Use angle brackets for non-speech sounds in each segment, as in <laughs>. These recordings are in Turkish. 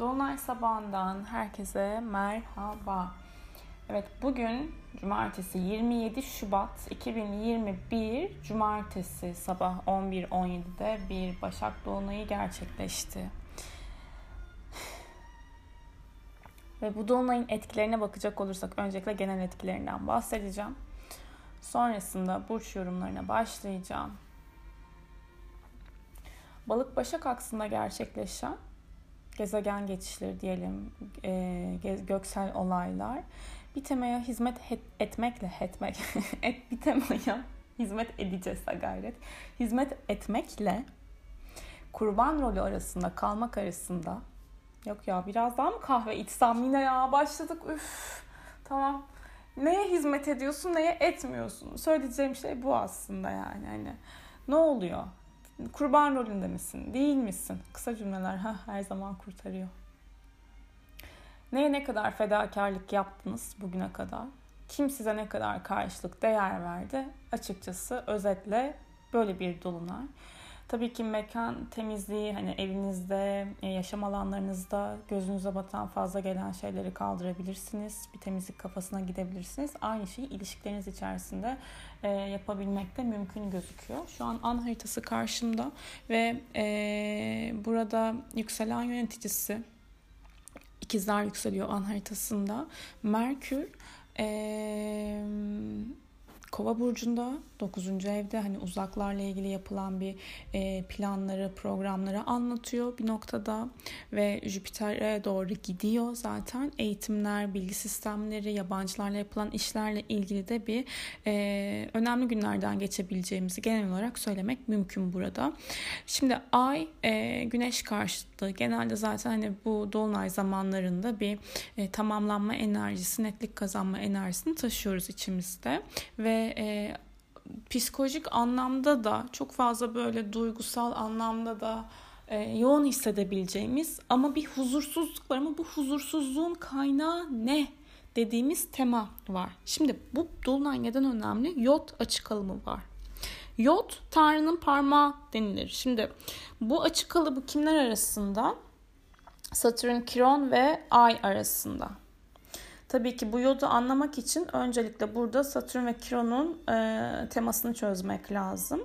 Dolunay sabahından herkese merhaba. Evet bugün cumartesi 27 Şubat 2021 cumartesi sabah 11.17'de bir Başak Dolunayı gerçekleşti. Ve bu dolunayın etkilerine bakacak olursak öncelikle genel etkilerinden bahsedeceğim. Sonrasında burç yorumlarına başlayacağım. Balık Başak aksında gerçekleşen gezegen geçişleri diyelim, e, göksel olaylar. Bir temaya hizmet etmekle etmek <laughs> et bir temaya hizmet edeceğiz gayret. Hizmet etmekle kurban rolü arasında kalmak arasında yok ya biraz daha mı kahve içsem yine ya? Başladık üf tamam. Neye hizmet ediyorsun neye etmiyorsun? Söyleyeceğim şey bu aslında yani hani. Ne oluyor kurban rolünde misin? Değil misin? Kısa cümleler ha her zaman kurtarıyor. Neye ne kadar fedakarlık yaptınız bugüne kadar? Kim size ne kadar karşılık değer verdi? Açıkçası özetle böyle bir dolunay. Tabii ki mekan temizliği hani evinizde, e, yaşam alanlarınızda gözünüze batan fazla gelen şeyleri kaldırabilirsiniz. Bir temizlik kafasına gidebilirsiniz. Aynı şeyi ilişkileriniz içerisinde e, yapabilmek de mümkün gözüküyor. Şu an an haritası karşımda ve e, burada yükselen yöneticisi ikizler yükseliyor an haritasında. Merkür e, Kova burcunda 9. evde hani uzaklarla ilgili yapılan bir e, planları, programları anlatıyor bir noktada ve Jüpiter'e doğru gidiyor zaten. Eğitimler, bilgi sistemleri, yabancılarla yapılan işlerle ilgili de bir e, önemli günlerden geçebileceğimizi genel olarak söylemek mümkün burada. Şimdi Ay e, Güneş karşıtı genelde zaten hani bu dolunay zamanlarında bir e, tamamlanma enerjisi, netlik kazanma enerjisini taşıyoruz içimizde ve e, psikolojik anlamda da çok fazla böyle duygusal anlamda da e, yoğun hissedebileceğimiz ama bir huzursuzluk var ama bu huzursuzluğun kaynağı ne dediğimiz tema var. Şimdi bu dolunay neden önemli? Yot açık alımı var. Yot Tanrı'nın parmağı denilir. Şimdi bu açık kalıbı kimler arasında? Satürn, Kiron ve Ay arasında. Tabii ki bu yodu anlamak için öncelikle burada Satürn ve Kiron'un e, temasını çözmek lazım.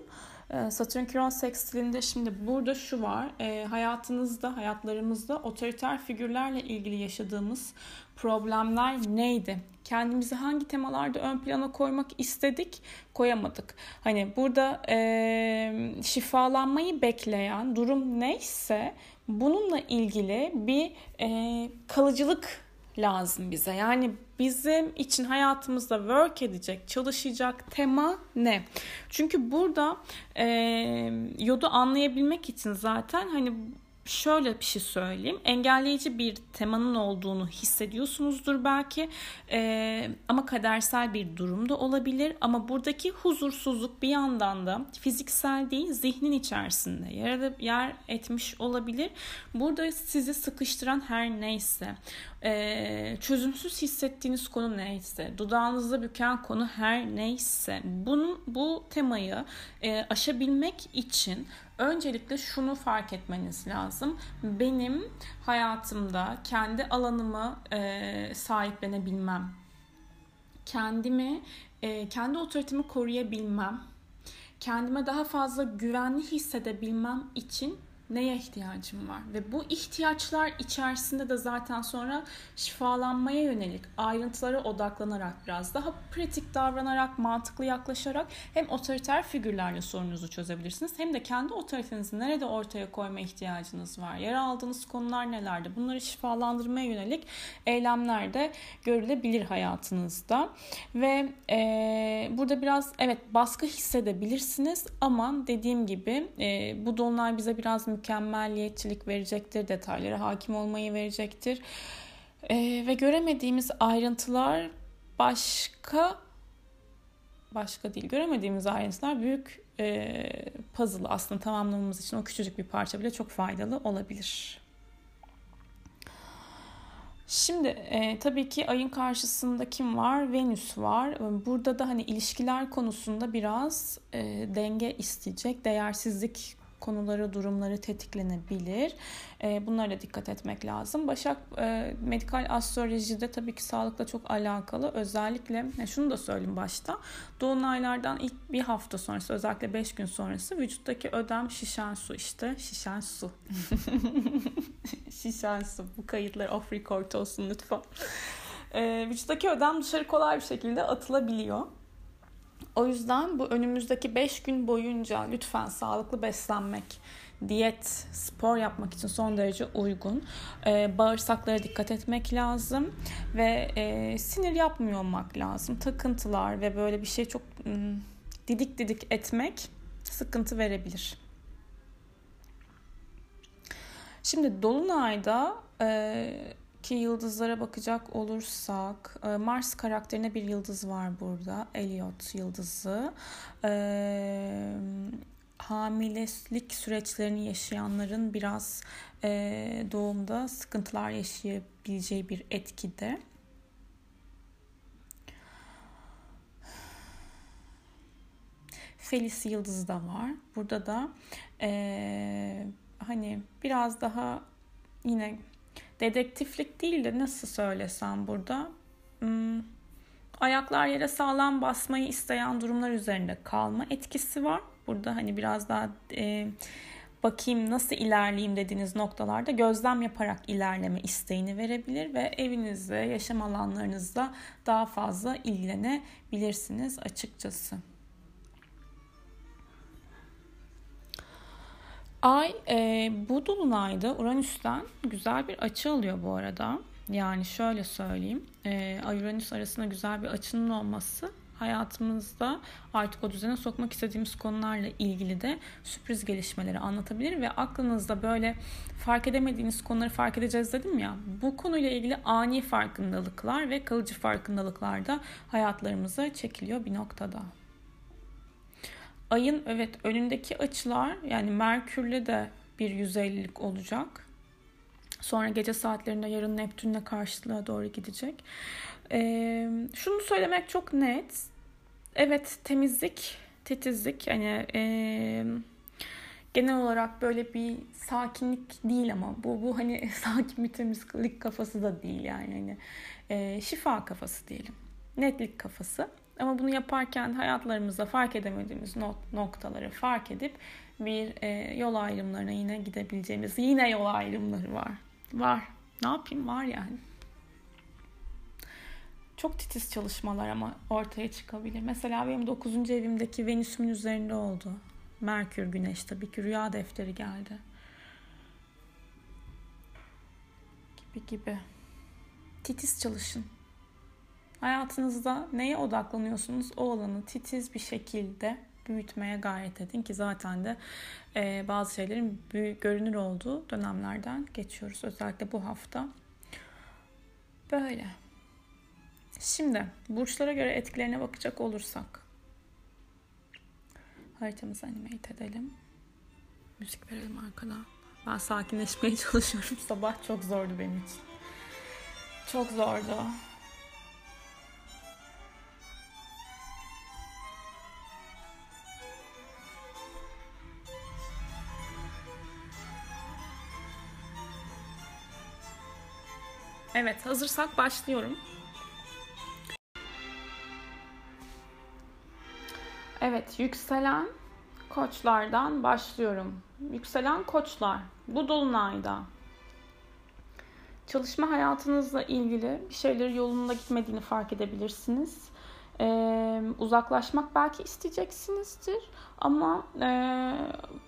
E, Satürn Kiron sekstilinde şimdi burada şu var. E, hayatınızda, hayatlarımızda otoriter figürlerle ilgili yaşadığımız problemler neydi? Kendimizi hangi temalarda ön plana koymak istedik, koyamadık. Hani burada e, şifalanmayı bekleyen durum neyse bununla ilgili bir e, kalıcılık lazım bize. Yani bizim için hayatımızda work edecek, çalışacak tema ne? Çünkü burada e, yodu anlayabilmek için zaten hani şöyle bir şey söyleyeyim. Engelleyici bir temanın olduğunu hissediyorsunuzdur belki. Ee, ama kadersel bir durum da olabilir. Ama buradaki huzursuzluk bir yandan da fiziksel değil zihnin içerisinde yer, yer etmiş olabilir. Burada sizi sıkıştıran her neyse, e, çözümsüz hissettiğiniz konu neyse, dudağınızda büken konu her neyse, bunun bu temayı e, aşabilmek için öncelikle şunu fark etmeniz lazım. Benim hayatımda kendi alanımı e, sahiplenebilmem, kendimi, e, kendi otoritemi koruyabilmem, kendime daha fazla güvenli hissedebilmem için neye ihtiyacım var? Ve bu ihtiyaçlar içerisinde de zaten sonra şifalanmaya yönelik ayrıntılara odaklanarak biraz daha pratik davranarak mantıklı yaklaşarak hem otoriter figürlerle sorununuzu çözebilirsiniz hem de kendi otoritenizi nerede ortaya koyma ihtiyacınız var? Yer aldığınız konular nelerde bunları şifalandırmaya yönelik eylemler de görülebilir hayatınızda. Ve e, burada biraz evet baskı hissedebilirsiniz ama dediğim gibi e, bu dolunay bize biraz mükemmelliyetçilik verecektir, detaylara hakim olmayı verecektir. E, ve göremediğimiz ayrıntılar başka başka değil. Göremediğimiz ayrıntılar büyük e, puzzle aslında tamamlamamız için o küçücük bir parça bile çok faydalı olabilir. Şimdi e, tabii ki ayın karşısında kim var? Venüs var. Burada da hani ilişkiler konusunda biraz e, denge isteyecek, değersizlik konuları, durumları tetiklenebilir. E, bunlara da dikkat etmek lazım. Başak e, medikal astrolojide tabii ki sağlıkla çok alakalı. Özellikle ne şunu da söyleyeyim başta. Dolunaylardan ilk bir hafta sonrası özellikle 5 gün sonrası vücuttaki ödem şişen su işte. Şişen su. <laughs> şişen su. Bu kayıtlar off record olsun lütfen. E, vücuttaki ödem dışarı kolay bir şekilde atılabiliyor. O yüzden bu önümüzdeki 5 gün boyunca lütfen sağlıklı beslenmek, diyet, spor yapmak için son derece uygun. Ee, bağırsaklara dikkat etmek lazım ve e, sinir yapmıyor olmak lazım. Takıntılar ve böyle bir şey çok ım, didik didik etmek sıkıntı verebilir. Şimdi Dolunay'da e, ki yıldızlara bakacak olursak e, Mars karakterine bir yıldız var burada. Elliot yıldızı. Ee, hamilelik süreçlerini yaşayanların biraz e, doğumda sıkıntılar yaşayabileceği bir etkide. Felis yıldızı da var. Burada da e, hani biraz daha yine dedektiflik değil de nasıl söylesem burada hmm, ayaklar yere sağlam basmayı isteyen durumlar üzerinde kalma etkisi var. Burada hani biraz daha e, bakayım nasıl ilerleyeyim dediğiniz noktalarda gözlem yaparak ilerleme isteğini verebilir ve evinizde, yaşam alanlarınızda daha fazla ilgilenebilirsiniz açıkçası. Ay e, bu dolunayda Uranüs'ten güzel bir açı alıyor bu arada. Yani şöyle söyleyeyim. E, Ay Uranüs arasında güzel bir açının olması hayatımızda artık o düzene sokmak istediğimiz konularla ilgili de sürpriz gelişmeleri anlatabilir ve aklınızda böyle fark edemediğiniz konuları fark edeceğiz dedim ya. Bu konuyla ilgili ani farkındalıklar ve kalıcı farkındalıklar da hayatlarımıza çekiliyor bir noktada. Ayın evet önündeki açılar yani Merkür'le de bir 150'lik olacak. Sonra gece saatlerinde yarın Neptün'le karşılığa doğru gidecek. Ee, şunu söylemek çok net. Evet temizlik, titizlik hani e, genel olarak böyle bir sakinlik değil ama bu bu hani <laughs> sakin bir temizlik kafası da değil yani hani e, şifa kafası diyelim. Netlik kafası. Ama bunu yaparken hayatlarımızda fark edemediğimiz noktaları fark edip bir e, yol ayrımlarına yine gidebileceğimiz yine yol ayrımları var. Var. Ne yapayım? Var yani. Çok titiz çalışmalar ama ortaya çıkabilir. Mesela benim 9. evimdeki Venüs'ümün üzerinde oldu. Merkür, Güneş tabii ki rüya defteri geldi. Gibi gibi. Titiz çalışın. Hayatınızda neye odaklanıyorsunuz o alanı titiz bir şekilde büyütmeye gayret edin ki zaten de e, bazı şeylerin büyük, görünür olduğu dönemlerden geçiyoruz. Özellikle bu hafta. Böyle. Şimdi burçlara göre etkilerine bakacak olursak. Haritamızı animate edelim. Müzik verelim arkadan. Ben sakinleşmeye <laughs> çalışıyorum. Sabah çok zordu benim için. Çok zordu. Evet hazırsak başlıyorum. Evet yükselen koçlardan başlıyorum. Yükselen koçlar bu dolunayda çalışma hayatınızla ilgili bir şeyleri yolunda gitmediğini fark edebilirsiniz. Ee, uzaklaşmak belki isteyeceksinizdir ama e,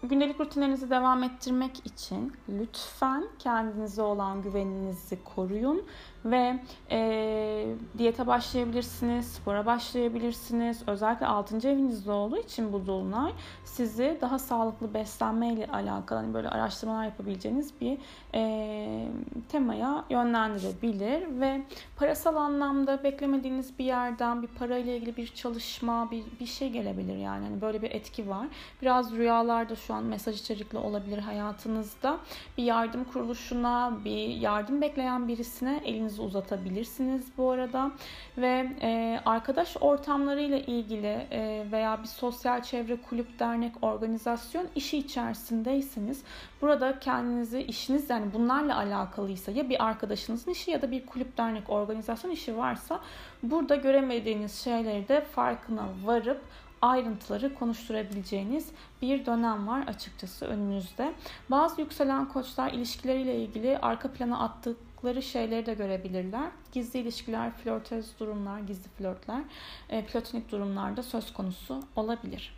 gündelik rutinlerinizi devam ettirmek için lütfen kendinize olan güveninizi koruyun ve e, diyete başlayabilirsiniz, spora başlayabilirsiniz. Özellikle 6. evinizde olduğu için bu dolunay sizi daha sağlıklı beslenme ile alakalı hani böyle araştırmalar yapabileceğiniz bir e, temaya yönlendirebilir ve parasal anlamda beklemediğiniz bir yerden bir para ile ilgili bir çalışma, bir, bir şey gelebilir yani. Hani böyle bir etki var. Biraz rüyalarda şu an mesaj içerikli olabilir hayatınızda. Bir yardım kuruluşuna, bir yardım bekleyen birisine elinizi uzatabilirsiniz bu arada. Ve e, arkadaş ortamlarıyla ilgili e, veya bir sosyal çevre, kulüp, dernek, organizasyon işi içerisindeyseniz burada kendinizi işiniz yani bunlarla alakalıysa ya bir arkadaşınızın işi ya da bir kulüp, dernek, organizasyon işi varsa burada göremediğiniz şeyleri de farkına varıp ayrıntıları konuşturabileceğiniz bir dönem var açıkçası önünüzde. Bazı yükselen koçlar ilişkileriyle ilgili arka plana attıkları şeyleri de görebilirler. Gizli ilişkiler, flörtöz durumlar, gizli flörtler, e, platonik durumlarda söz konusu olabilir.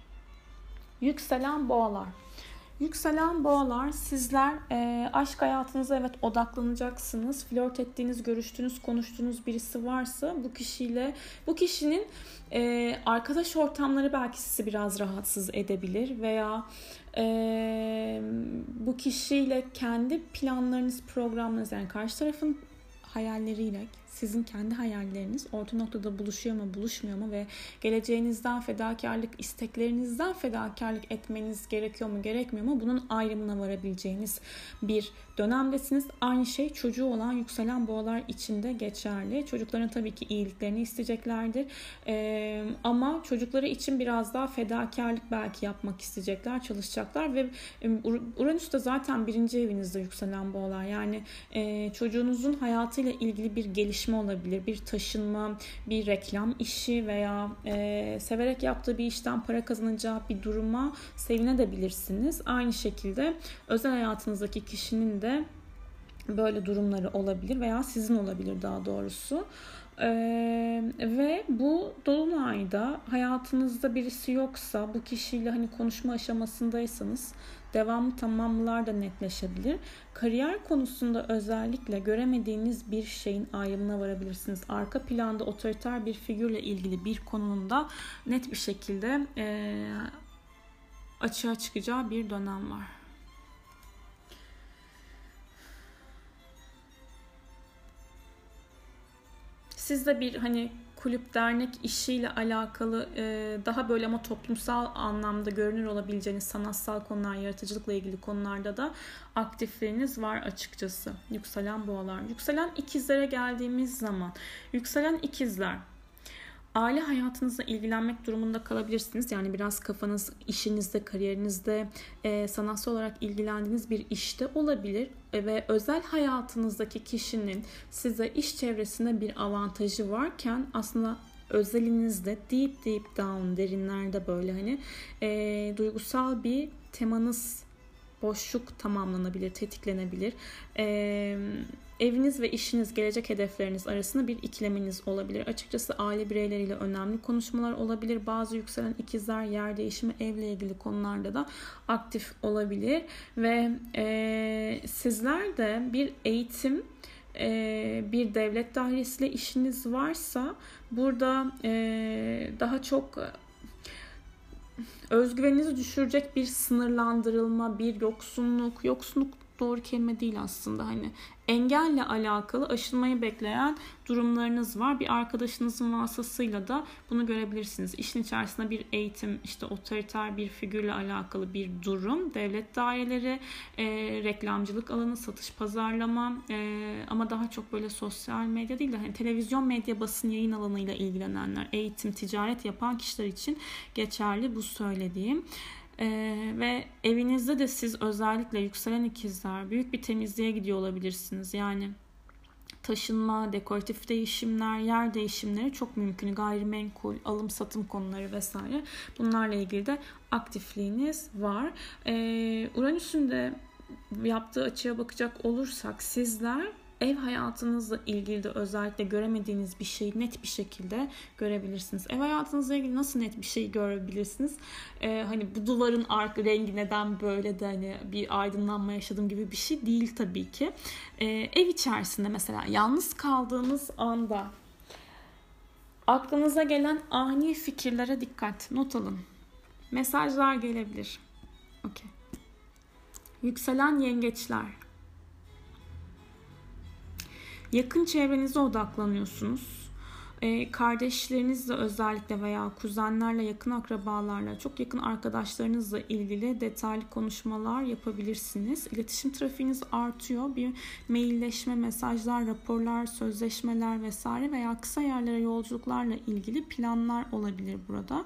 Yükselen boğalar. Yükselen boğalar sizler e, aşk hayatınıza evet odaklanacaksınız. Flört ettiğiniz, görüştüğünüz, konuştuğunuz birisi varsa bu kişiyle bu kişinin e, arkadaş ortamları belki sizi biraz rahatsız edebilir veya e, bu kişiyle kendi planlarınız, programlarınız yani karşı tarafın hayalleriyle sizin kendi hayalleriniz orta noktada buluşuyor mu, buluşmuyor mu ve geleceğinizden fedakarlık, isteklerinizden fedakarlık etmeniz gerekiyor mu, gerekmiyor mu bunun ayrımına varabileceğiniz bir dönemdesiniz. Aynı şey çocuğu olan yükselen boğalar için de geçerli. Çocukların tabii ki iyiliklerini isteyeceklerdir. Ee, ama çocukları için biraz daha fedakarlık belki yapmak isteyecekler, çalışacaklar ve Uranüs de zaten birinci evinizde yükselen boğalar. Yani e, çocuğunuzun hayatıyla ilgili bir gelişme olabilir, bir taşınma, bir reklam işi veya e, severek yaptığı bir işten para kazanacağı bir duruma sevinebilirsiniz. Aynı şekilde özel hayatınızdaki kişinin de böyle durumları olabilir veya sizin olabilir daha doğrusu. Ee, ve bu dolunayda hayatınızda birisi yoksa bu kişiyle hani konuşma aşamasındaysanız devamlı tamamlar da netleşebilir. Kariyer konusunda özellikle göremediğiniz bir şeyin ayrımına varabilirsiniz. Arka planda otoriter bir figürle ilgili bir konunun da net bir şekilde e, açığa çıkacağı bir dönem var. Sizde bir hani kulüp dernek işiyle alakalı e, daha böyle ama toplumsal anlamda görünür olabileceğiniz sanatsal konular, yaratıcılıkla ilgili konularda da aktifliğiniz var açıkçası. Yükselen boğalar. Yükselen ikizlere geldiğimiz zaman yükselen ikizler aile hayatınızla ilgilenmek durumunda kalabilirsiniz. Yani biraz kafanız işinizde, kariyerinizde, e, sanatsal olarak ilgilendiğiniz bir işte olabilir. E, ve özel hayatınızdaki kişinin size iş çevresinde bir avantajı varken aslında özelinizde deep deep down derinlerde böyle hani e, duygusal bir temanız boşluk tamamlanabilir, tetiklenebilir. Eee Eviniz ve işiniz, gelecek hedefleriniz arasında bir ikileminiz olabilir. Açıkçası aile bireyleriyle önemli konuşmalar olabilir. Bazı yükselen ikizler yer değişimi, evle ilgili konularda da aktif olabilir. Ve e, sizler de bir eğitim, e, bir devlet dairesiyle işiniz varsa burada e, daha çok özgüveninizi düşürecek bir sınırlandırılma, bir yoksunluk, yoksunluk doğru kelime değil aslında. Hani engelle alakalı aşılmayı bekleyen durumlarınız var. Bir arkadaşınızın vasıtasıyla da bunu görebilirsiniz. İşin içerisinde bir eğitim, işte otoriter bir figürle alakalı bir durum, devlet daireleri, e, reklamcılık alanı, satış, pazarlama e, ama daha çok böyle sosyal medya değil de hani televizyon medya basın yayın alanıyla ilgilenenler, eğitim, ticaret yapan kişiler için geçerli bu söylediğim. Ee, ve evinizde de siz özellikle yükselen ikizler büyük bir temizliğe gidiyor olabilirsiniz. Yani taşınma, dekoratif değişimler, yer değişimleri çok mümkün. Gayrimenkul, alım satım konuları vesaire. Bunlarla ilgili de aktifliğiniz var. Ee, Uranüs'ün de yaptığı açıya bakacak olursak sizler ev hayatınızla ilgili de özellikle göremediğiniz bir şeyi net bir şekilde görebilirsiniz. Ev hayatınızla ilgili nasıl net bir şey görebilirsiniz? Ee, hani bu duvarın arka rengi neden böyle de hani bir aydınlanma yaşadım gibi bir şey değil tabii ki. Ee, ev içerisinde mesela yalnız kaldığınız anda aklınıza gelen ani fikirlere dikkat. Not alın. Mesajlar gelebilir. Okey. Yükselen yengeçler. Yakın çevrenize odaklanıyorsunuz. E, kardeşlerinizle özellikle veya kuzenlerle, yakın akrabalarla, çok yakın arkadaşlarınızla ilgili detaylı konuşmalar yapabilirsiniz. İletişim trafiğiniz artıyor. Bir mailleşme, mesajlar, raporlar, sözleşmeler vesaire veya kısa yerlere yolculuklarla ilgili planlar olabilir burada.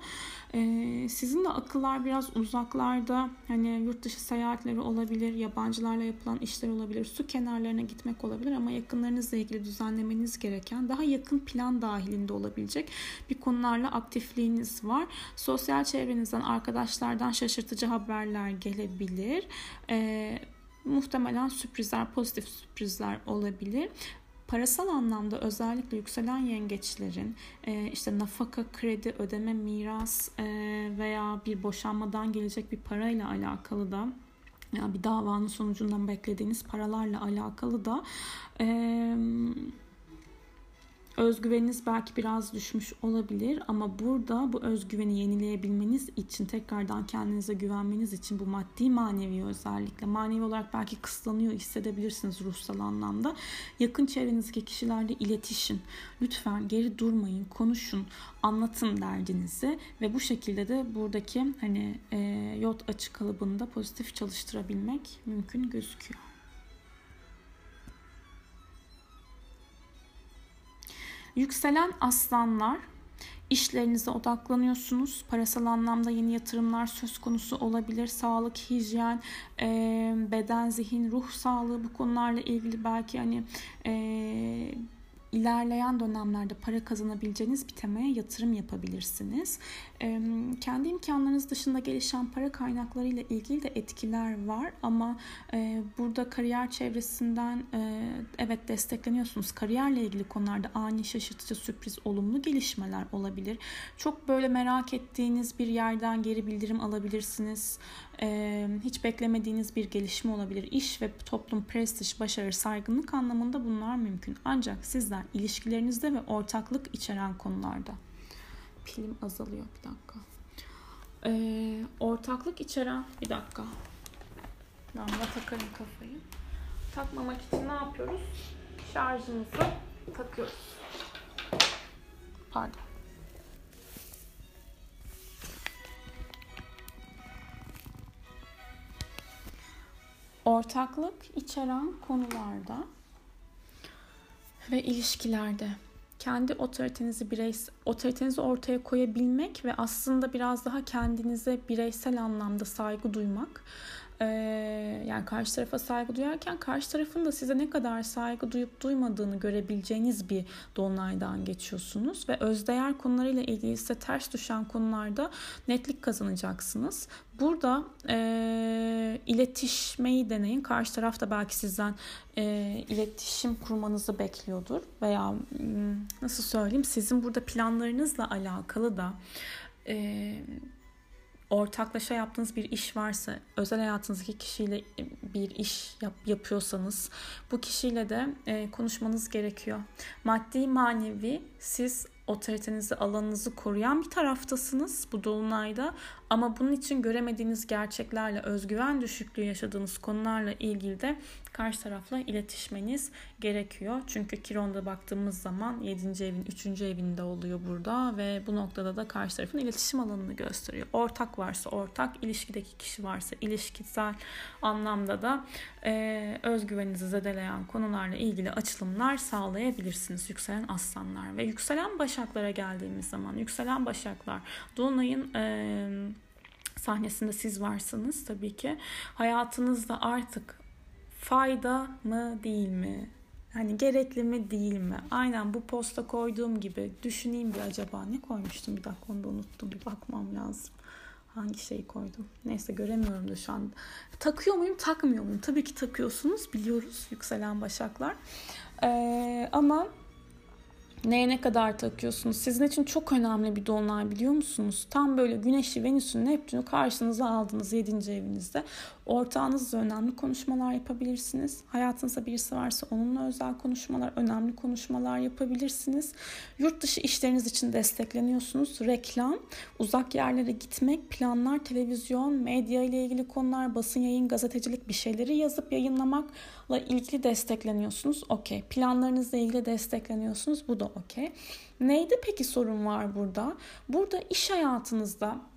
E, sizin de akıllar biraz uzaklarda hani yurt dışı seyahatleri olabilir, yabancılarla yapılan işler olabilir, su kenarlarına gitmek olabilir ama yakınlarınızla ilgili düzenlemeniz gereken daha yakın plan dahilinde olabilecek bir konularla aktifliğiniz var. Sosyal çevrenizden, arkadaşlardan şaşırtıcı haberler gelebilir. Ee, muhtemelen sürprizler, pozitif sürprizler olabilir. Parasal anlamda özellikle yükselen yengeçlerin e, işte nafaka, kredi, ödeme, miras e, veya bir boşanmadan gelecek bir parayla alakalı da yani bir davanın sonucundan beklediğiniz paralarla alakalı da e, Özgüveniniz belki biraz düşmüş olabilir ama burada bu özgüveni yenileyebilmeniz için tekrardan kendinize güvenmeniz için bu maddi manevi özellikle manevi olarak belki kısıtlanıyor hissedebilirsiniz ruhsal anlamda. Yakın çevrenizdeki kişilerle iletişin. Lütfen geri durmayın, konuşun, anlatın derdinizi ve bu şekilde de buradaki hani e, yot açı kalıbında pozitif çalıştırabilmek mümkün gözüküyor. Yükselen aslanlar işlerinize odaklanıyorsunuz. Parasal anlamda yeni yatırımlar söz konusu olabilir. Sağlık, hijyen, beden, zihin, ruh sağlığı bu konularla ilgili belki hani ilerleyen dönemlerde para kazanabileceğiniz bir temaya yatırım yapabilirsiniz. Kendi imkanlarınız dışında gelişen para kaynaklarıyla ilgili de etkiler var ama burada kariyer çevresinden evet destekleniyorsunuz. Kariyerle ilgili konularda ani şaşırtıcı sürpriz olumlu gelişmeler olabilir. Çok böyle merak ettiğiniz bir yerden geri bildirim alabilirsiniz. Hiç beklemediğiniz bir gelişme olabilir. İş ve toplum, prestij, başarı, saygınlık anlamında bunlar mümkün. Ancak sizler ilişkilerinizde ve ortaklık içeren konularda pilim azalıyor bir dakika. Ee, ortaklık içeren bir dakika. De takarım kafayı. Takmamak için ne yapıyoruz? Şarjımızı takıyoruz. Pardon. Ortaklık içeren konularda ve ilişkilerde kendi otoritenizi bireysel otoritenizi ortaya koyabilmek ve aslında biraz daha kendinize bireysel anlamda saygı duymak ee, yani karşı tarafa saygı duyarken karşı tarafın da size ne kadar saygı duyup duymadığını görebileceğiniz bir dolunaydan geçiyorsunuz ve özdeğer konularıyla ilgili size ters düşen konularda netlik kazanacaksınız. Burada e, iletişmeyi deneyin. Karşı taraf da belki sizden e, iletişim kurmanızı bekliyordur veya hmm, nasıl söyleyeyim sizin burada planlarınızla alakalı da e, ortaklaşa yaptığınız bir iş varsa, özel hayatınızdaki kişiyle bir iş yap, yapıyorsanız bu kişiyle de e, konuşmanız gerekiyor. Maddi manevi siz otoritenizi, alanınızı koruyan bir taraftasınız bu dolunayda ama bunun için göremediğiniz gerçeklerle, özgüven düşüklüğü yaşadığınız konularla ilgili de karşı tarafla iletişmeniz gerekiyor. Çünkü Kiron'da baktığımız zaman 7. evin 3. evinde oluyor burada ve bu noktada da karşı tarafın iletişim alanını gösteriyor. Ortak varsa ortak, ilişkideki kişi varsa ilişkisel anlamda da e, özgüveninizi zedeleyen konularla ilgili açılımlar sağlayabilirsiniz yükselen aslanlar ve yükselen başaklara geldiğimiz zaman yükselen başaklar Dolunay'ın e, sahnesinde siz varsınız tabii ki hayatınızda artık fayda mı değil mi? Hani gerekli mi değil mi? Aynen bu posta koyduğum gibi düşüneyim bir acaba ne koymuştum bir dakika onu da unuttum bir bakmam lazım. Hangi şeyi koydum? Neyse göremiyorum da şu an. Takıyor muyum takmıyor muyum? Tabii ki takıyorsunuz biliyoruz yükselen başaklar. Ee, ama Neye ne kadar takıyorsunuz? Sizin için çok önemli bir dolunay biliyor musunuz? Tam böyle Güneş'i, Venüs'ü, Neptün'ü karşınıza aldınız 7. evinizde. Ortağınızla önemli konuşmalar yapabilirsiniz. Hayatınızda birisi varsa onunla özel konuşmalar, önemli konuşmalar yapabilirsiniz. Yurt dışı işleriniz için destekleniyorsunuz. Reklam, uzak yerlere gitmek, planlar, televizyon, medya ile ilgili konular, basın yayın, gazetecilik bir şeyleri yazıp yayınlamakla ilgili destekleniyorsunuz. Okey. Planlarınızla ilgili destekleniyorsunuz. Bu da okey. Neydi peki sorun var burada? Burada iş hayatınızda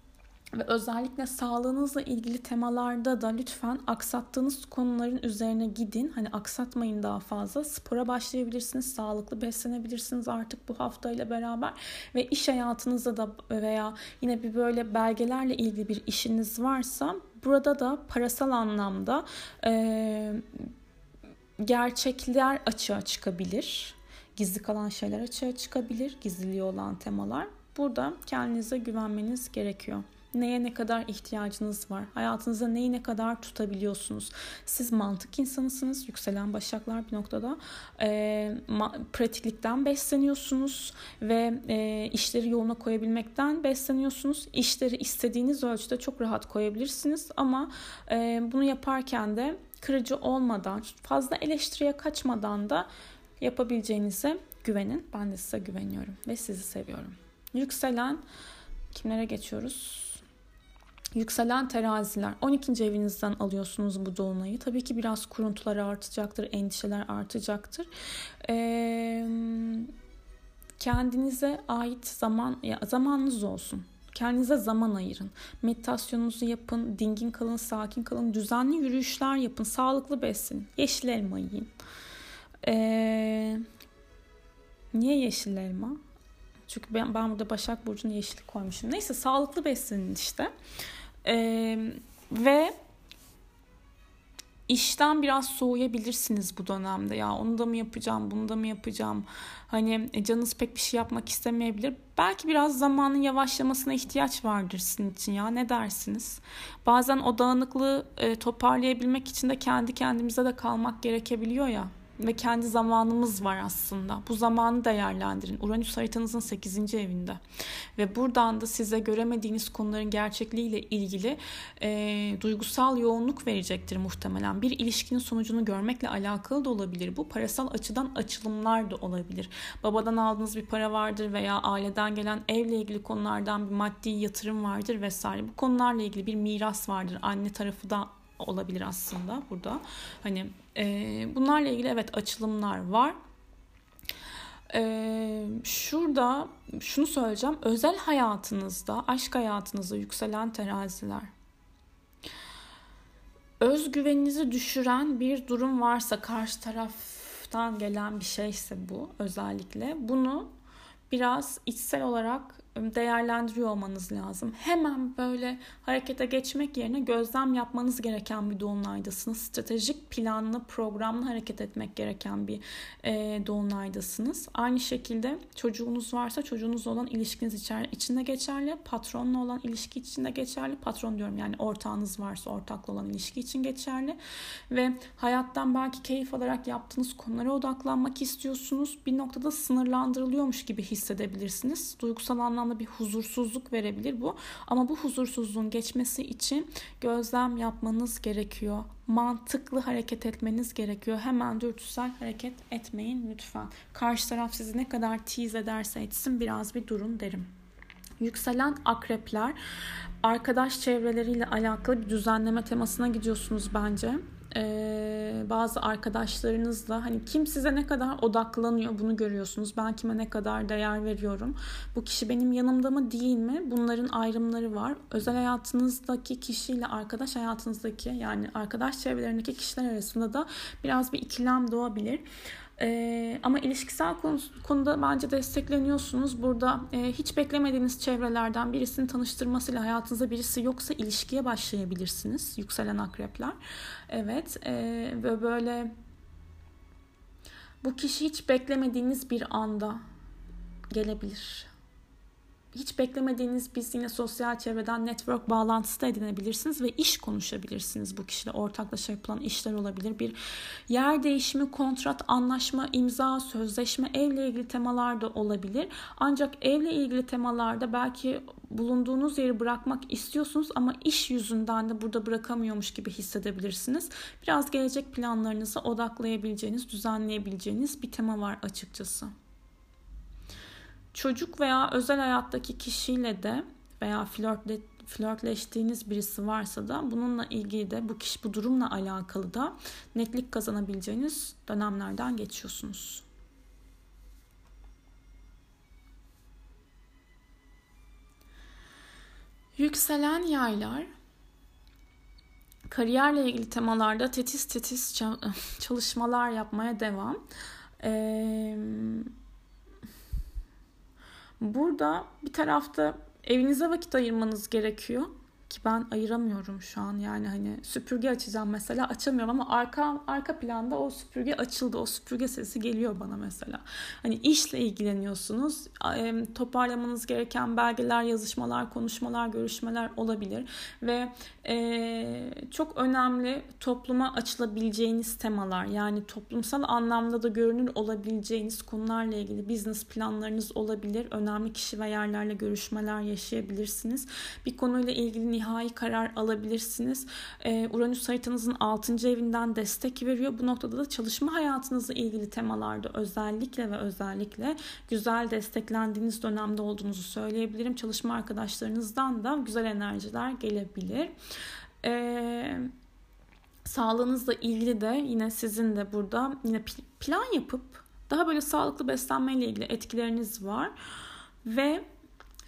ve özellikle sağlığınızla ilgili temalarda da lütfen aksattığınız konuların üzerine gidin. Hani aksatmayın daha fazla. Spora başlayabilirsiniz, sağlıklı beslenebilirsiniz artık bu haftayla beraber ve iş hayatınızda da veya yine bir böyle belgelerle ilgili bir işiniz varsa burada da parasal anlamda e, gerçekler açığa çıkabilir. Gizli kalan şeyler açığa çıkabilir. Gizliliği olan temalar. Burada kendinize güvenmeniz gerekiyor. Neye ne kadar ihtiyacınız var? Hayatınızda neyi ne kadar tutabiliyorsunuz? Siz mantık insanısınız. Yükselen başaklar bir noktada. E, ma- pratiklikten besleniyorsunuz ve e, işleri yoluna koyabilmekten besleniyorsunuz. İşleri istediğiniz ölçüde çok rahat koyabilirsiniz ama e, bunu yaparken de kırıcı olmadan, fazla eleştiriye kaçmadan da yapabileceğinize güvenin. Ben de size güveniyorum ve sizi seviyorum. Yükselen kimlere geçiyoruz? Yükselen teraziler 12. evinizden alıyorsunuz bu dolunayı. Tabii ki biraz kuruntular artacaktır, endişeler artacaktır. Ee, kendinize ait zaman ya zamanınız olsun. Kendinize zaman ayırın. Meditasyonunuzu yapın, dingin kalın, sakin kalın, düzenli yürüyüşler yapın, sağlıklı besin, yeşil elma yiyin. Ee, niye yeşil elma? Çünkü ben, ben burada Başak Burcu'na yeşil koymuşum. Neyse sağlıklı beslenin işte. Ee, ve işten biraz soğuyabilirsiniz bu dönemde. Ya onu da mı yapacağım bunu da mı yapacağım? Hani e, canınız pek bir şey yapmak istemeyebilir. Belki biraz zamanın yavaşlamasına ihtiyaç vardır sizin için ya. Ne dersiniz? Bazen o dağınıklığı e, toparlayabilmek için de kendi kendimize de kalmak gerekebiliyor ya ve kendi zamanımız var aslında. Bu zamanı değerlendirin. Uranüs haritanızın 8. evinde. Ve buradan da size göremediğiniz konuların gerçekliğiyle ilgili e, duygusal yoğunluk verecektir muhtemelen. Bir ilişkinin sonucunu görmekle alakalı da olabilir. Bu parasal açıdan açılımlar da olabilir. Babadan aldığınız bir para vardır veya aileden gelen evle ilgili konulardan bir maddi yatırım vardır vesaire. Bu konularla ilgili bir miras vardır. Anne tarafı da olabilir aslında burada. Hani e, bunlarla ilgili evet açılımlar var. Ee, şurada şunu söyleyeceğim. Özel hayatınızda, aşk hayatınızda yükselen teraziler. Özgüveninizi düşüren bir durum varsa karşı taraftan gelen bir şeyse bu özellikle. Bunu biraz içsel olarak değerlendiriyor olmanız lazım. Hemen böyle harekete geçmek yerine gözlem yapmanız gereken bir dolunaydasınız. Stratejik planlı, programlı hareket etmek gereken bir e, dolunaydasınız. Aynı şekilde çocuğunuz varsa çocuğunuzla olan ilişkiniz içer, içinde geçerli. Patronla olan ilişki içinde geçerli. Patron diyorum yani ortağınız varsa ortakla olan ilişki için geçerli. Ve hayattan belki keyif alarak yaptığınız konulara odaklanmak istiyorsunuz. Bir noktada sınırlandırılıyormuş gibi hissedebilirsiniz. Duygusal anlamda anlamda bir huzursuzluk verebilir bu. Ama bu huzursuzluğun geçmesi için gözlem yapmanız gerekiyor. Mantıklı hareket etmeniz gerekiyor. Hemen dürtüsel hareket etmeyin lütfen. Karşı taraf sizi ne kadar tease ederse etsin biraz bir durun derim. Yükselen akrepler arkadaş çevreleriyle alakalı bir düzenleme temasına gidiyorsunuz bence e, bazı arkadaşlarınızla hani kim size ne kadar odaklanıyor bunu görüyorsunuz. Ben kime ne kadar değer veriyorum. Bu kişi benim yanımda mı değil mi? Bunların ayrımları var. Özel hayatınızdaki kişiyle arkadaş hayatınızdaki yani arkadaş çevrelerindeki kişiler arasında da biraz bir ikilem doğabilir. Ee, ama ilişkisel konuda bence destekleniyorsunuz. Burada e, hiç beklemediğiniz çevrelerden birisini tanıştırmasıyla hayatınızda birisi yoksa ilişkiye başlayabilirsiniz. Yükselen akrepler. Evet e, ve böyle bu kişi hiç beklemediğiniz bir anda gelebilir hiç beklemediğiniz biz yine sosyal çevreden network bağlantısı da edinebilirsiniz ve iş konuşabilirsiniz bu kişiyle. Ortaklaşa yapılan işler olabilir. Bir yer değişimi, kontrat, anlaşma, imza, sözleşme, evle ilgili temalar da olabilir. Ancak evle ilgili temalarda belki bulunduğunuz yeri bırakmak istiyorsunuz ama iş yüzünden de burada bırakamıyormuş gibi hissedebilirsiniz. Biraz gelecek planlarınıza odaklayabileceğiniz, düzenleyebileceğiniz bir tema var açıkçası Çocuk veya özel hayattaki kişiyle de veya flörtle, flörtleştiğiniz birisi varsa da bununla ilgili de bu kişi bu durumla alakalı da netlik kazanabileceğiniz dönemlerden geçiyorsunuz. Yükselen yaylar kariyerle ilgili temalarda tetiz tetiz <laughs> çalışmalar yapmaya devam. Ee, burada bir tarafta evinize vakit ayırmanız gerekiyor ki ben ayıramıyorum şu an. Yani hani süpürge açacağım mesela açamıyorum ama arka arka planda o süpürge açıldı. O süpürge sesi geliyor bana mesela. Hani işle ilgileniyorsunuz. Toparlamanız gereken belgeler yazışmalar konuşmalar görüşmeler olabilir. Ve e, çok önemli topluma açılabileceğiniz temalar yani toplumsal anlamda da görünür olabileceğiniz konularla ilgili business planlarınız olabilir. Önemli kişi ve yerlerle görüşmeler yaşayabilirsiniz. Bir konuyla ilgili nihai karar alabilirsiniz. Ee, Uranüs haritanızın 6. evinden destek veriyor. Bu noktada da çalışma hayatınızla ilgili temalarda özellikle ve özellikle güzel desteklendiğiniz dönemde olduğunuzu söyleyebilirim. Çalışma arkadaşlarınızdan da güzel enerjiler gelebilir. Ee, sağlığınızla ilgili de yine sizin de burada yine plan yapıp daha böyle sağlıklı beslenmeyle ilgili etkileriniz var. Ve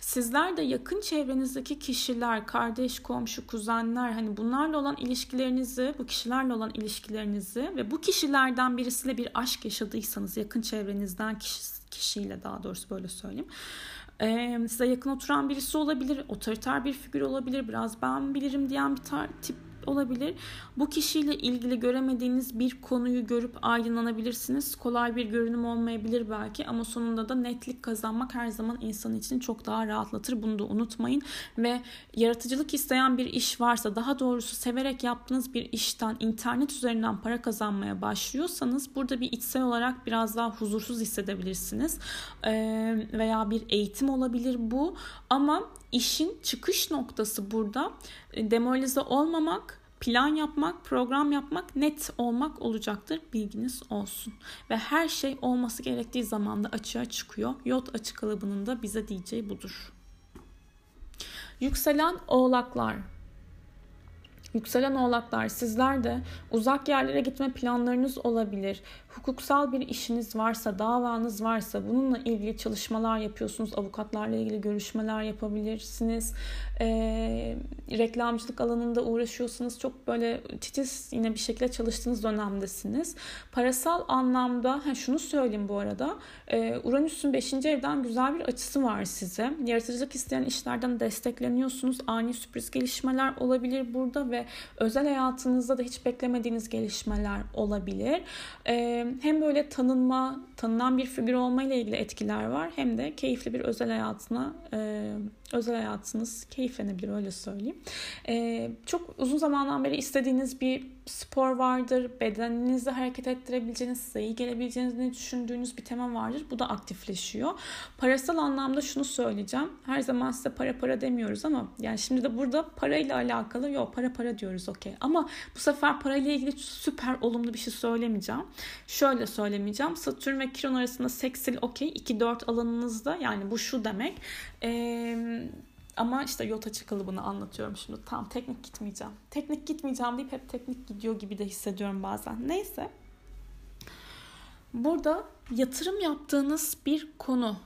Sizler de yakın çevrenizdeki kişiler, kardeş, komşu, kuzenler hani bunlarla olan ilişkilerinizi, bu kişilerle olan ilişkilerinizi ve bu kişilerden birisiyle bir aşk yaşadıysanız yakın çevrenizden kişi, kişiyle daha doğrusu böyle söyleyeyim. Size yakın oturan birisi olabilir, otoriter bir figür olabilir, biraz ben bilirim diyen bir tar- tip olabilir. Bu kişiyle ilgili göremediğiniz bir konuyu görüp aydınlanabilirsiniz. Kolay bir görünüm olmayabilir belki ama sonunda da netlik kazanmak her zaman insan için çok daha rahatlatır. Bunu da unutmayın ve yaratıcılık isteyen bir iş varsa daha doğrusu severek yaptığınız bir işten internet üzerinden para kazanmaya başlıyorsanız burada bir içsel olarak biraz daha huzursuz hissedebilirsiniz. Ee, veya bir eğitim olabilir bu ama işin çıkış noktası burada demoralize olmamak plan yapmak, program yapmak, net olmak olacaktır. Bilginiz olsun. Ve her şey olması gerektiği zamanda açığa çıkıyor. Yot açık kalıbının da bize diyeceği budur. Yükselen oğlaklar Yükselen oğlaklar sizler de uzak yerlere gitme planlarınız olabilir. Hukuksal bir işiniz varsa, davanız varsa bununla ilgili çalışmalar yapıyorsunuz. Avukatlarla ilgili görüşmeler yapabilirsiniz. E, reklamcılık alanında uğraşıyorsunuz. Çok böyle titiz yine bir şekilde çalıştığınız dönemdesiniz. Parasal anlamda, ha şunu söyleyeyim bu arada. E, Uranüs'ün 5. evden güzel bir açısı var size. Yaratıcılık isteyen işlerden destekleniyorsunuz. Ani sürpriz gelişmeler olabilir burada ve özel hayatınızda da hiç beklemediğiniz gelişmeler olabilir. E, hem böyle tanınma, tanınan bir figür olma ile ilgili etkiler var hem de keyifli bir özel hayatına özel hayatınız keyiflenebilir öyle söyleyeyim. Ee, çok uzun zamandan beri istediğiniz bir spor vardır. Bedeninizi hareket ettirebileceğiniz, size iyi gelebileceğinizi düşündüğünüz bir tema vardır. Bu da aktifleşiyor. Parasal anlamda şunu söyleyeceğim. Her zaman size para para demiyoruz ama yani şimdi de burada parayla alakalı yok para para diyoruz okey. Ama bu sefer parayla ilgili süper olumlu bir şey söylemeyeceğim. Şöyle söylemeyeceğim. Satürn ve Kiron arasında seksil okey 2-4 alanınızda yani bu şu demek. Eee ama işte yol açı kalıbını anlatıyorum şimdi. Tam teknik gitmeyeceğim. Teknik gitmeyeceğim deyip hep teknik gidiyor gibi de hissediyorum bazen. Neyse. Burada yatırım yaptığınız bir konu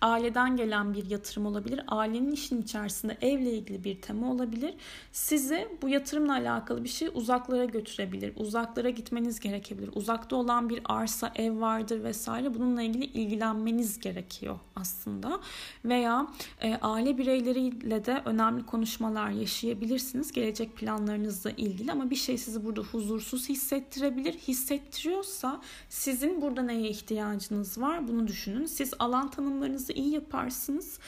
aileden gelen bir yatırım olabilir. Ailenin işin içerisinde evle ilgili bir tema olabilir. Sizi bu yatırımla alakalı bir şey uzaklara götürebilir. Uzaklara gitmeniz gerekebilir. Uzakta olan bir arsa, ev vardır vesaire. Bununla ilgili ilgilenmeniz gerekiyor aslında. Veya e, aile bireyleriyle de önemli konuşmalar yaşayabilirsiniz. Gelecek planlarınızla ilgili ama bir şey sizi burada huzursuz hissettirebilir. Hissettiriyorsa sizin burada neye ihtiyacınız var bunu düşünün. Siz alan tanımlarınızı işinizi iyi yaparsınız.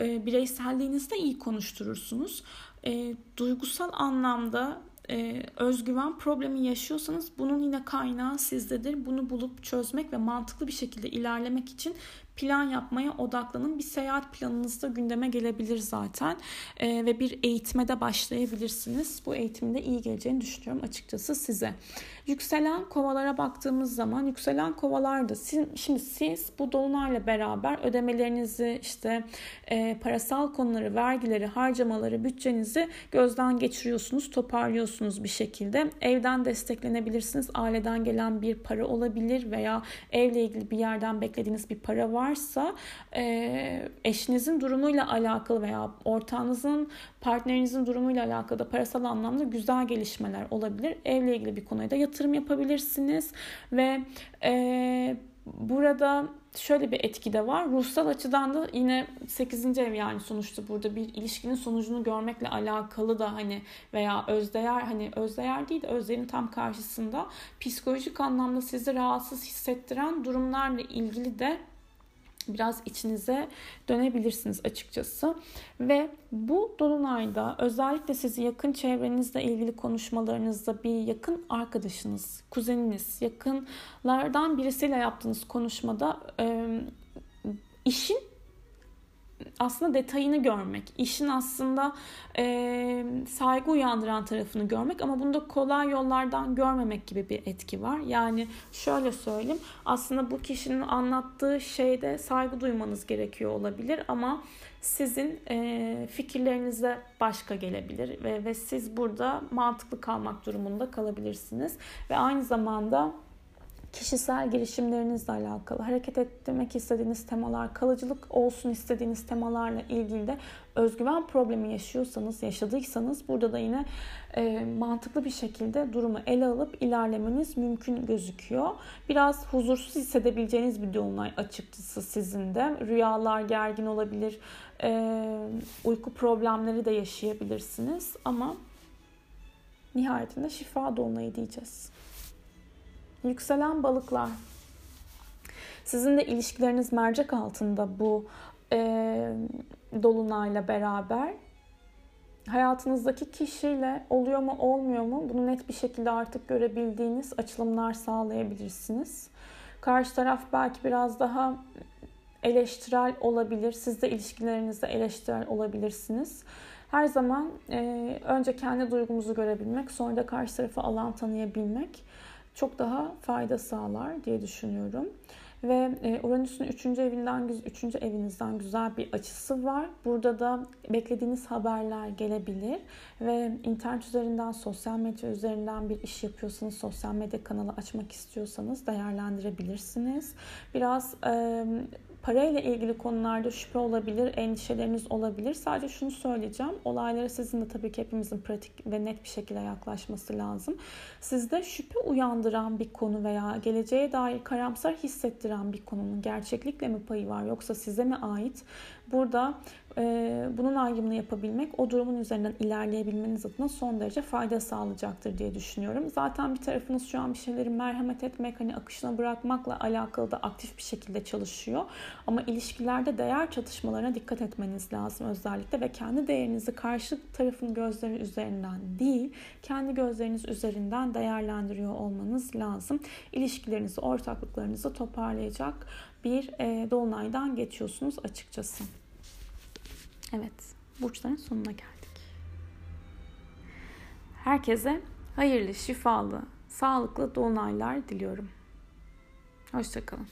E, bireyselliğinizde iyi konuşturursunuz. E, duygusal anlamda e, özgüven problemi yaşıyorsanız bunun yine kaynağı sizdedir. Bunu bulup çözmek ve mantıklı bir şekilde ilerlemek için plan yapmaya odaklanın. Bir seyahat planınızda gündeme gelebilir zaten e, ve bir eğitime de başlayabilirsiniz. Bu eğitimde iyi geleceğini düşünüyorum açıkçası size. Yükselen kovalara baktığımız zaman yükselen kovalarda siz, şimdi siz bu dolunayla beraber ödemelerinizi işte e, parasal konuları, vergileri, harcamaları, bütçenizi gözden geçiriyorsunuz, toparlıyorsunuz bir şekilde. Evden desteklenebilirsiniz. Aileden gelen bir para olabilir veya evle ilgili bir yerden beklediğiniz bir para varsa eşinizin durumuyla alakalı veya ortağınızın, partnerinizin durumuyla alakalı da parasal anlamda güzel gelişmeler olabilir. Evle ilgili bir konuya da yatırım yapabilirsiniz ve burada şöyle bir etki de var. Ruhsal açıdan da yine 8. ev yani sonuçta burada bir ilişkinin sonucunu görmekle alakalı da hani veya özdeğer hani özdeğer değil de özdeğerin tam karşısında psikolojik anlamda sizi rahatsız hissettiren durumlarla ilgili de biraz içinize dönebilirsiniz açıkçası. Ve bu dolunayda özellikle sizi yakın çevrenizle ilgili konuşmalarınızda bir yakın arkadaşınız, kuzeniniz, yakınlardan birisiyle yaptığınız konuşmada işin aslında detayını görmek, işin aslında e, saygı uyandıran tarafını görmek ama bunda kolay yollardan görmemek gibi bir etki var. Yani şöyle söyleyeyim, aslında bu kişinin anlattığı şeyde saygı duymanız gerekiyor olabilir ama sizin e, fikirlerinize başka gelebilir ve, ve siz burada mantıklı kalmak durumunda kalabilirsiniz ve aynı zamanda kişisel girişimlerinizle alakalı, hareket ettirmek istediğiniz temalar, kalıcılık olsun istediğiniz temalarla ilgili de özgüven problemi yaşıyorsanız, yaşadıysanız burada da yine e, mantıklı bir şekilde durumu ele alıp ilerlemeniz mümkün gözüküyor. Biraz huzursuz hissedebileceğiniz bir dolunay açıkçası sizin de. Rüyalar gergin olabilir, e, uyku problemleri de yaşayabilirsiniz ama nihayetinde şifa dolunayı diyeceğiz. Yükselen balıklar. Sizin de ilişkileriniz mercek altında bu e, dolunayla beraber. Hayatınızdaki kişiyle oluyor mu olmuyor mu bunu net bir şekilde artık görebildiğiniz açılımlar sağlayabilirsiniz. Karşı taraf belki biraz daha eleştirel olabilir. Siz de ilişkilerinizde eleştirel olabilirsiniz. Her zaman e, önce kendi duygumuzu görebilmek, sonra da karşı tarafı alan tanıyabilmek çok daha fayda sağlar diye düşünüyorum. Ve e, Uranüs'ün 3. evinden 3. evinizden güzel bir açısı var. Burada da beklediğiniz haberler gelebilir ve internet üzerinden, sosyal medya üzerinden bir iş yapıyorsanız, sosyal medya kanalı açmak istiyorsanız değerlendirebilirsiniz. Biraz Parayla ilgili konularda şüphe olabilir, endişeleriniz olabilir. Sadece şunu söyleyeceğim. Olaylara sizin de tabii ki hepimizin pratik ve net bir şekilde yaklaşması lazım. Sizde şüphe uyandıran bir konu veya geleceğe dair karamsar hissettiren bir konunun gerçeklikle mi payı var yoksa size mi ait? Burada bunun ayrımını yapabilmek o durumun üzerinden ilerleyebilmeniz adına son derece fayda sağlayacaktır diye düşünüyorum. Zaten bir tarafınız şu an bir şeyleri merhamet etmek, hani akışına bırakmakla alakalı da aktif bir şekilde çalışıyor. Ama ilişkilerde değer çatışmalarına dikkat etmeniz lazım özellikle ve kendi değerinizi karşı tarafın gözleri üzerinden değil, kendi gözleriniz üzerinden değerlendiriyor olmanız lazım. İlişkilerinizi, ortaklıklarınızı toparlayacak bir e, dolunaydan geçiyorsunuz açıkçası. Evet, burçların sonuna geldik. Herkese hayırlı, şifalı, sağlıklı dolunaylar diliyorum. Hoşçakalın.